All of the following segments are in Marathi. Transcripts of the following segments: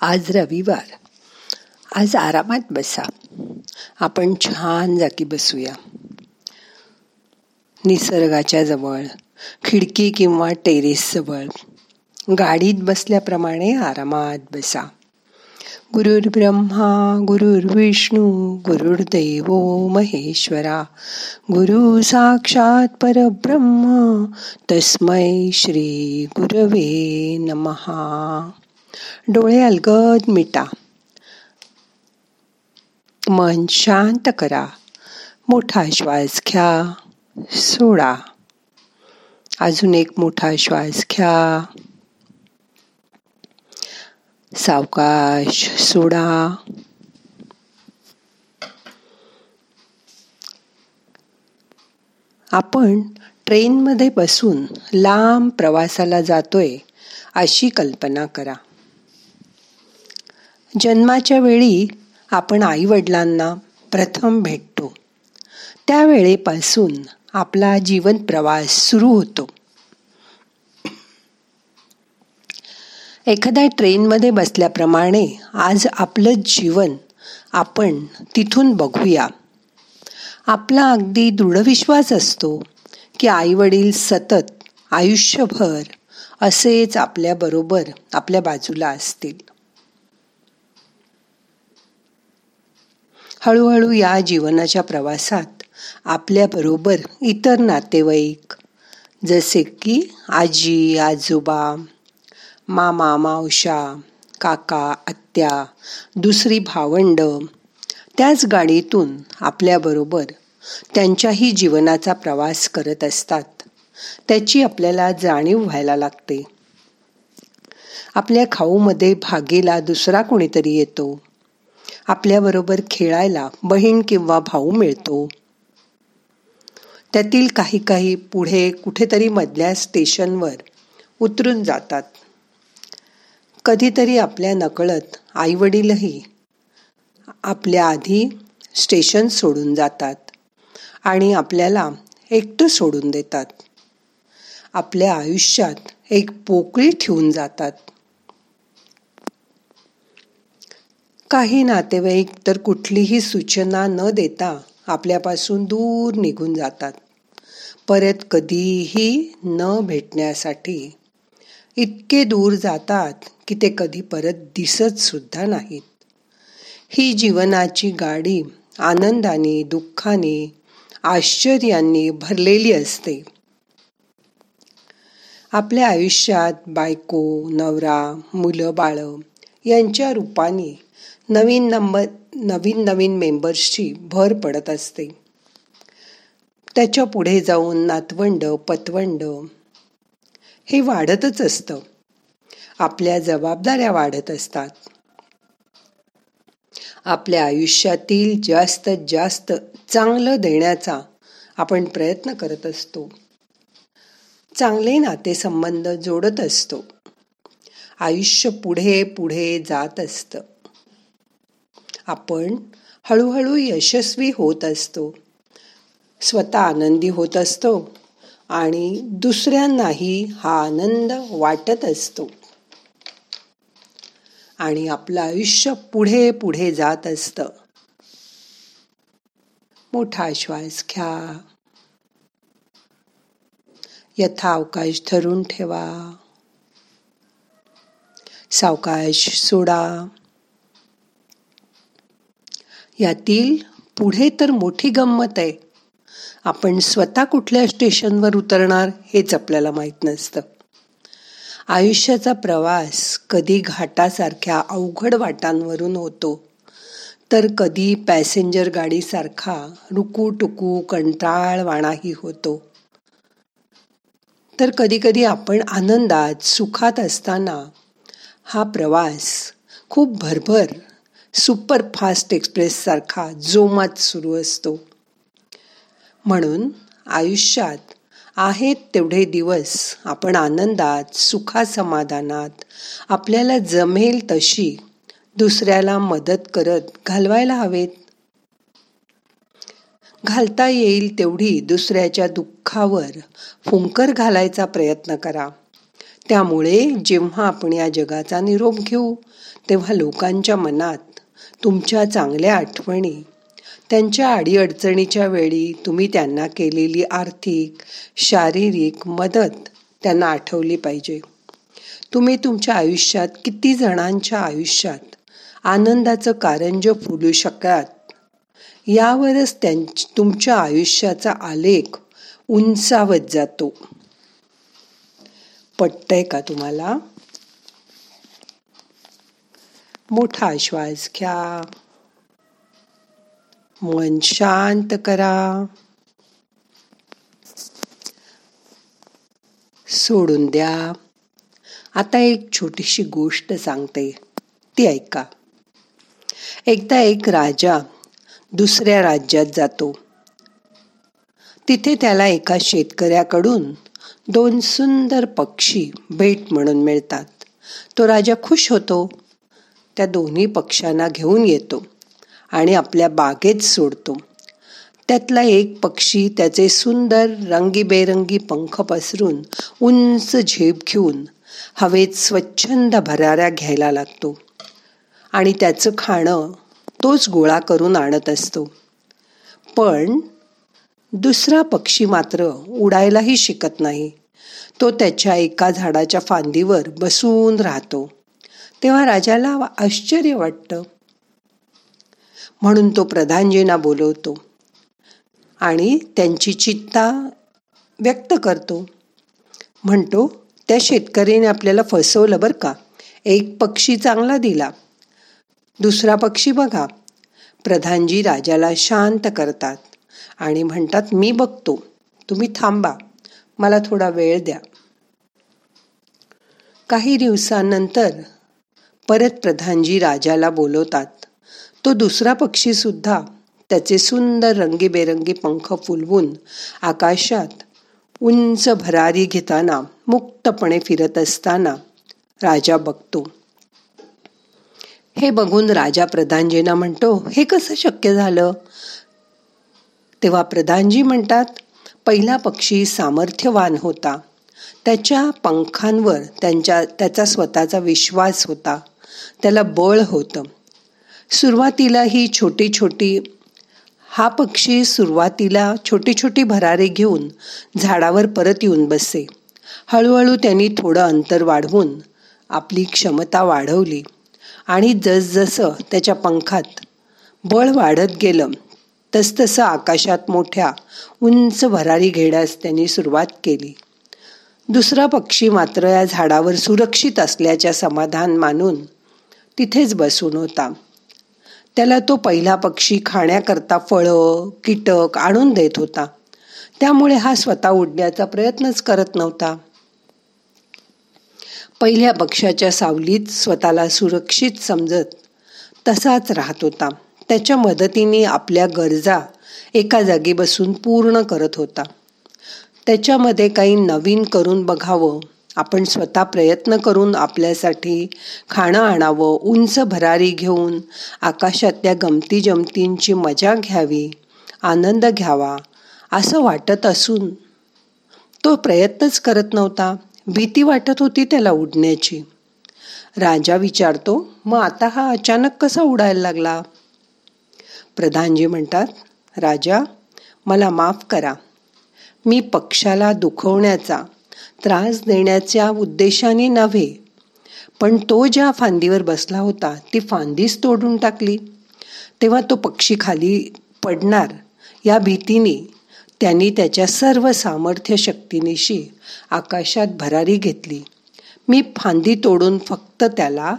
आज रविवार. आज आरामात बसा. आपण छान जागी बसूया. निसर्गाच्या जवळ खिडकी किंवा टेरेस जवळ गाडीत बसल्याप्रमाणे आरामात बसा. गुरुर् ब्रह्मा गुरुर्विष्णू गुरुर्देव महेश्वरा गुरु साक्षात परब्रह्म तस्मै श्री गुरवे नमहा. डोळे अलगद मिटा. मन शांत करा. मोठा श्वास घ्या. सोडा. अजून एक मोठा श्वास घ्या. सावकाश सोडा. आपण ट्रेनमध्ये बसून लांब प्रवासाला जातोय अशी कल्पना करा. जन्माच्या वेळी आपण आईवडिलांना प्रथम भेटतो. त्यावेळेपासून आपला जीवन प्रवास सुरू होतो. एखाद्या ट्रेनमध्ये बसल्याप्रमाणे आज आपलं जीवन आपण तिथून बघूया. आपला अगदी दृढ विश्वास असतो की आईवडील सतत आयुष्यभर असेच आपल्याबरोबर आपल्या बाजूला असतील. हळूहळू या जीवनाच्या प्रवासात आपल्याबरोबर इतर नातेवाईक जसे की आजी आजोबा मामा मावशा काका आत्या दुसरी भावंड त्याच गाडीतून आपल्याबरोबर त्यांच्याही जीवनाचा प्रवास करत असतात. त्याची आपल्याला जाणीव व्हायला लागते. आपल्या खाऊमध्ये भागेला दुसरा कोणीतरी येतो. आपल्याबरोबर खेळायला बहीण किंवा भाऊ मिळतो. त्यातील काही काही पुढे कुठेतरी मधल्या स्टेशनवर उतरून जातात. कधीतरी आपल्या नकळत आईवडीलही आपल्या आधी स्टेशन सोडून जातात आणि आपल्याला एकटं सोडून देतात. आपल्या आयुष्यात एक पोकळी ठेवून जातात. काही नातेवाईक तर कुठलीही सूचना न देता आपल्यापासून दूर निघून जातात. परत कधीही न भेटण्यासाठी इतके दूर जातात की ते कधी परत दिसत सुद्धा नाहीत. ही जीवनाची गाडी आनंदाने दुःखाने आश्चर्यांनी भरलेली असते. आपल्या आयुष्यात बायको नवरा मुलं बाळं यांच्या रूपाने नवीन नंबर नवीन नवीन मेंबर्सची भर पडत असते. त्याच्या पुढे जाऊन नातवंड पतवंड हे वाढतच असतं. आपल्या जबाबदाऱ्या वाढत असतात. आपल्या आयुष्यातील जास्तीत जास्त चांगलं देण्याचा आपण प्रयत्न करत असतो. चांगले नातेसंबंध जोडत असतो. आयुष्य पुढे पुढे जात असतं. आपण हळूहळू यशस्वी होत असतो. स्वतः आनंदी होत असतो आणि दुसऱ्यांनाही हा आनंद वाटत असतो. आणि आपलं आयुष्य पुढे पुढे जात असत. मोठा श्वास घ्या. यथावकाश धरून ठेवा. सावकाश सोडा. यातील पुढे तर मोठी गंमत आहे. आपण स्वतः कुठल्या स्टेशनवर उतरणार हेच आपल्याला माहीत नसतं. आयुष्याचा प्रवास कधी घाटासारख्या अवघड वाटांवरून होतो तर कधी पॅसेंजर गाडीसारखा रुकू टुकू कंटाळवाणाही होतो. तर कधी कधी आपण आनंदात सुखात असताना हा प्रवास खूप भरभर सुपरफास्ट एक्सप्रेससारखा जोमात सुरू असतो. म्हणून आयुष्यात आहेत तेवढे दिवस आपण आनंदात सुखासमाधानात आपल्याला जमेल तशी दुसऱ्याला मदत करत घालवायला हवेत. घालता येईल तेवढी दुसऱ्याच्या दुःखावर फुंकर घालायचा प्रयत्न करा. त्यामुळे जेव्हा आपण या जगाचा निरोप घेऊ तेव्हा लोकांच्या मनात तुमच्या चांगल्या आठवणी. त्यांच्या अडीअडचणीच्या वेळी तुम्ही त्यांना केलेली आर्थिक शारीरिक मदत त्यांना आठवली पाहिजे. तुम्ही तुमच्या आयुष्यात किती जणांच्या आयुष्यात आनंदाचं कारंज फुलू शकात यावरच त्यां तुमच्या आयुष्याचा आलेख उंचावत जातो. पटतंय का तुम्हाला? मोठा श्वास घ्या. मन शांत करा. सोडून द्या. आता एक छोटीशी गोष्ट सांगते. ती ऐका. एकदा एक राजा दुसऱ्या राज्यात जातो. तिथे त्याला एका शेतकऱ्याकडून दोन सुंदर पक्षी भेट म्हणून मिळतात. तो राजा खुश होतो. त्या दोन्ही पक्ष्यांना घेऊन येतो आणि आपल्या बागेत सोडतो. त्यातला एक पक्षी त्याचे सुंदर रंगीबेरंगी पंख पसरून उंच झेप घेऊन हवेत स्वच्छंद भराऱ्या घ्यायला लागतो आणि त्याचं खाणं तोच गोळा करून आणत असतो. पण दुसरा पक्षी मात्र उडायलाही शिकत नाही. तो त्याच्या एका झाडाच्या फांदीवर बसून राहतो. तेव्हा राजाला आश्चर्य वाटतं. म्हणून तो प्रधानजींना बोलवतो आणि त्यांची चित्ता व्यक्त करतो. म्हणतो त्या शेतकऱ्याने आपल्याला फसवलं बरं का? एक पक्षी चांगला दिला. दुसरा पक्षी बघा. प्रधानजी राजाला शांत करतात आणि म्हणतात मी बघतो. तुम्ही थांबा. मला थोडा वेळ द्या. काही दिवसांनंतर परत प्रधानजी राजाला बोलवतात. तो दुसरा पक्षी सुद्धा त्याचे सुंदर रंगीबेरंगी पंख फुलवून आकाशात उंच भरारी घेताना मुक्तपणे फिरत असताना राजा बघतो. हे बघून राजा प्रधानजींना म्हणतो हे कसं शक्य झालं? तेव्हा प्रधानजी म्हणतात पहिला पक्षी सामर्थ्यवान होता. त्याच्या पंखांवर त्यांच्या त्याचा स्वतःचा विश्वास होता. त्याला बळ होतं. सुरुवातीला ही छोटी छोटी हा पक्षी सुरुवातीला छोटी छोटी भरारे घेऊन झाडावर परत येऊन बसे. हळूहळू त्यांनी थोडं अंतर वाढवून आपली क्षमता वाढवली आणि जसजसं त्याच्या पंखात बळ वाढत गेलं तसतसं आकाशात मोठ्या उंच भरारी घेण्यास त्यांनी सुरुवात केली. दुसरा पक्षी मात्र या झाडावर सुरक्षित असल्याच्या समाधान मानून तिथेच बसून होता. त्याला तो पहिला पक्षी खाण्याकरता फळं कीटक आणून देत होता. त्यामुळे हा स्वतः उडण्याचा प्रयत्नच करत नव्हता. पहिल्या पक्षाच्या सावलीत स्वतःला सुरक्षित समजत तसाच राहत होता. त्याच्या मदतीने आपल्या गरजा एका जागी बसून पूर्ण करत होता. त्याच्यामध्ये काही नवीन करून बघावं आपण स्वतः प्रयत्न करून आपल्यासाठी खाणं आणावं उंच भरारी घेऊन आकाशातल्या गमती जमतींची मजा घ्यावी आनंद घ्यावा असं वाटत असून तो प्रयत्नच करत नव्हता. भीती वाटत होती त्याला उडण्याची. राजा विचारतो मग आता हा अचानक कसा उडायला लागला? प्रधानजी म्हणतात राजा मला माफ करा. मी पक्षाला दुखवण्याचा त्रास देण्याच्या उद्देशाने नव्हे. पण तो ज्या फांदीवर बसला होता ती फांदीच तोडून टाकली. तेव्हा तो पक्षी खाली पडणार या भीतीने त्यांनी त्याच्या सर्व सामर्थ्य शक्तीनिशी आकाशात भरारी घेतली. मी फांदी तोडून फक्त त्याला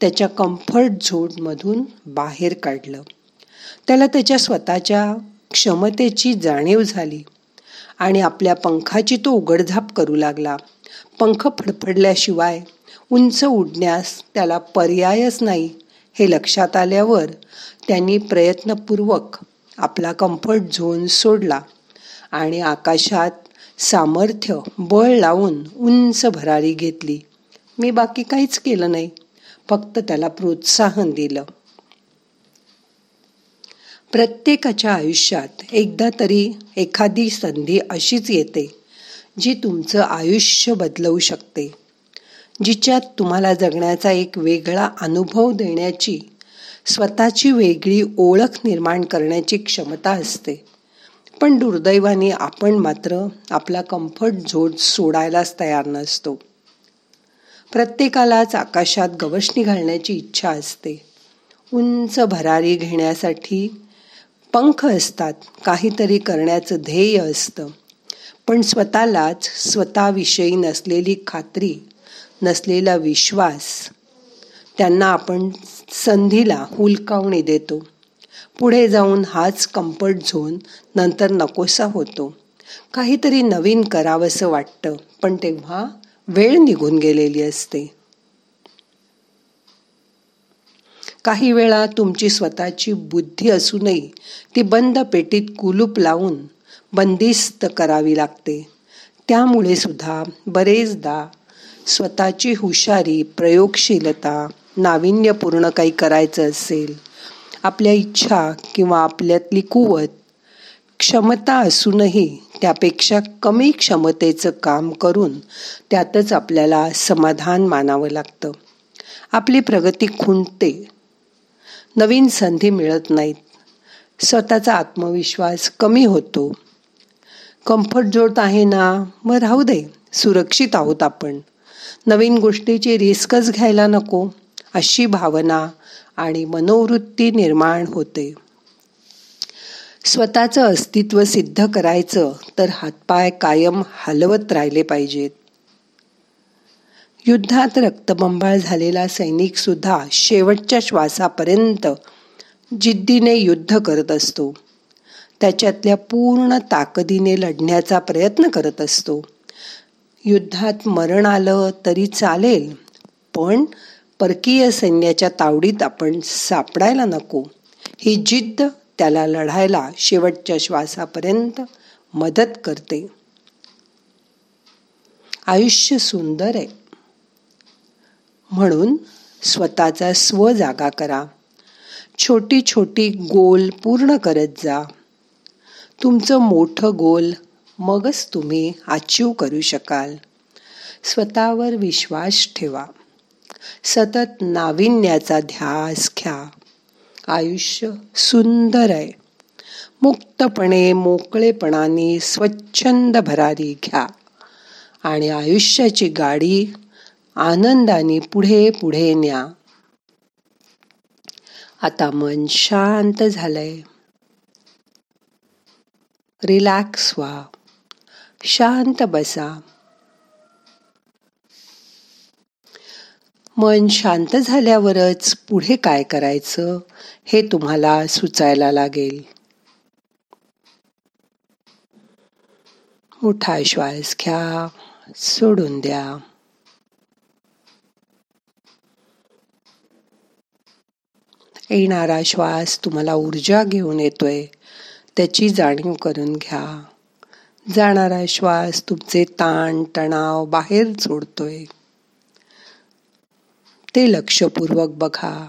त्याच्या कम्फर्ट झोनमधून बाहेर काढलं. त्याला त्याच्या स्वतःच्या क्षमतेची जाणीव झाली आणि आपल्या पंखाची तो उघडझाप करू लागला. पंख फडफडल्याशिवाय उंच उडण्यास त्याला पर्यायच नाही. हे लक्षात आल्यावर त्यांनी प्रयत्नपूर्वक आपला कम्फर्ट झोन सोडला आणि आकाशात सामर्थ्य बळ लावून उंच भरारी घेतली. मी बाकी काहीच केलं नाही फक्त त्याला प्रोत्साहन दिलं. प्रत्येकाच्या आयुष्यात एकदा तरी एखादी संधी अशीच येते. जी तुमचं आयुष्य बदलवू शकते जिच्यात तुम्हाला जगण्याचा एक वेगळा अनुभव देण्याची स्वतःची वेगळी ओळख निर्माण करण्याची क्षमता असते. पण दुर्दैवाने आपण मात्र आपला कम्फर्ट झोन सोडायलाच तयार नसतो. प्रत्येकालाच आकाशात गवसणी घालण्याची इच्छा असते. उंच भरारी घेण्यासाठी पंख असतात काहीतरी करण्याचं ध्येय असतं. पण स्वतःलाच स्वतःविषयी नसलेली खात्री नसलेला विश्वास त्यांना आपण संधीला हुलकावणी देतो. पुढे जाऊन हाच कम्फर्ट झोन नंतर नकोसा होतो. काहीतरी नवीन करावंसं वाटतं पण तेव्हा वेळ निघून गेलेली असते. काही वेळा तुमची स्वतःची बुद्धी असूनही ती बंद पेटीत कुलूप लावून बंदिस्त करावी लागते. त्यामुळे सुद्धा बरेचदा स्वतःची हुशारी प्रयोगशीलता नाविन्यपूर्ण काही करायचं असेल आपल्या इच्छा किंवा आपल्यातली कुवत क्षमता असूनही त्यापेक्षा कमी क्षमतेचं काम करून त्यातच आपल्याला समाधान मानावं लागतं. आपली प्रगती खुंटते. नवीन संधी मिळत नाहीत. स्वतःचा आत्मविश्वास कमी होतो. कम्फर्ट जोड आहे ना. मग राहू दे. सुरक्षित आहोत आपण. नवीन गोष्टीची रिस्कच घ्यायला नको. अशी भावना आणि मनोवृत्ती निर्माण होते. स्वतःचं अस्तित्व सिद्ध करायचं तर हातपाय कायम हलवत राहिले पाहिजेत. युद्धात रक्तबंबाळ झालेला सैनिक सुद्धा शेवटच्या श्वासापर्यंत जिद्दीने युद्ध करत असतो. त्याच्यातल्या पूर्ण ताकदीने लढण्याचा प्रयत्न करत असतो. युद्धात मरण आलं तरी चालेल पण परकीय सैन्याच्या तावडीत आपण सापडायला नको. ही जिद्द त्याला लढायला शेवटच्या श्वासापर्यंत मदत करते. आयुष्य सुंदर आहे. म्हणून स्वतःचा स्व जागा करा. छोटी छोटी गोल पूर्ण करत जा. तुमचं मोठं गोल मगच तुम्ही अचीव करू शकाल. स्वतःवर विश्वास ठेवा. सतत नाविन्याचा ध्यास घ्या. आयुष्य सुंदर आहे. मुक्तपणे मोकळेपणाने स्वच्छंद भरारी घ्या. आणि आयुष्याची गाडी आनंदाने पुढे पुढे न्या. आता मन शांत झालंय. रिलॅक्स व्हा शांत बसा मन शांत झाल्यावरच पुढे काय करायचं हे तुम्हाला सुचायला लागेल. मोठा श्वास घ्या सोडून द्या. येणारा श्वास तुम्हाला ऊर्जा घेऊन येतोय. त्याची जाणीव करून घ्या. जाणारा श्वास तुमचे ताण तणाव बाहेर सोडतोय. ते लक्षपूर्वक बघा.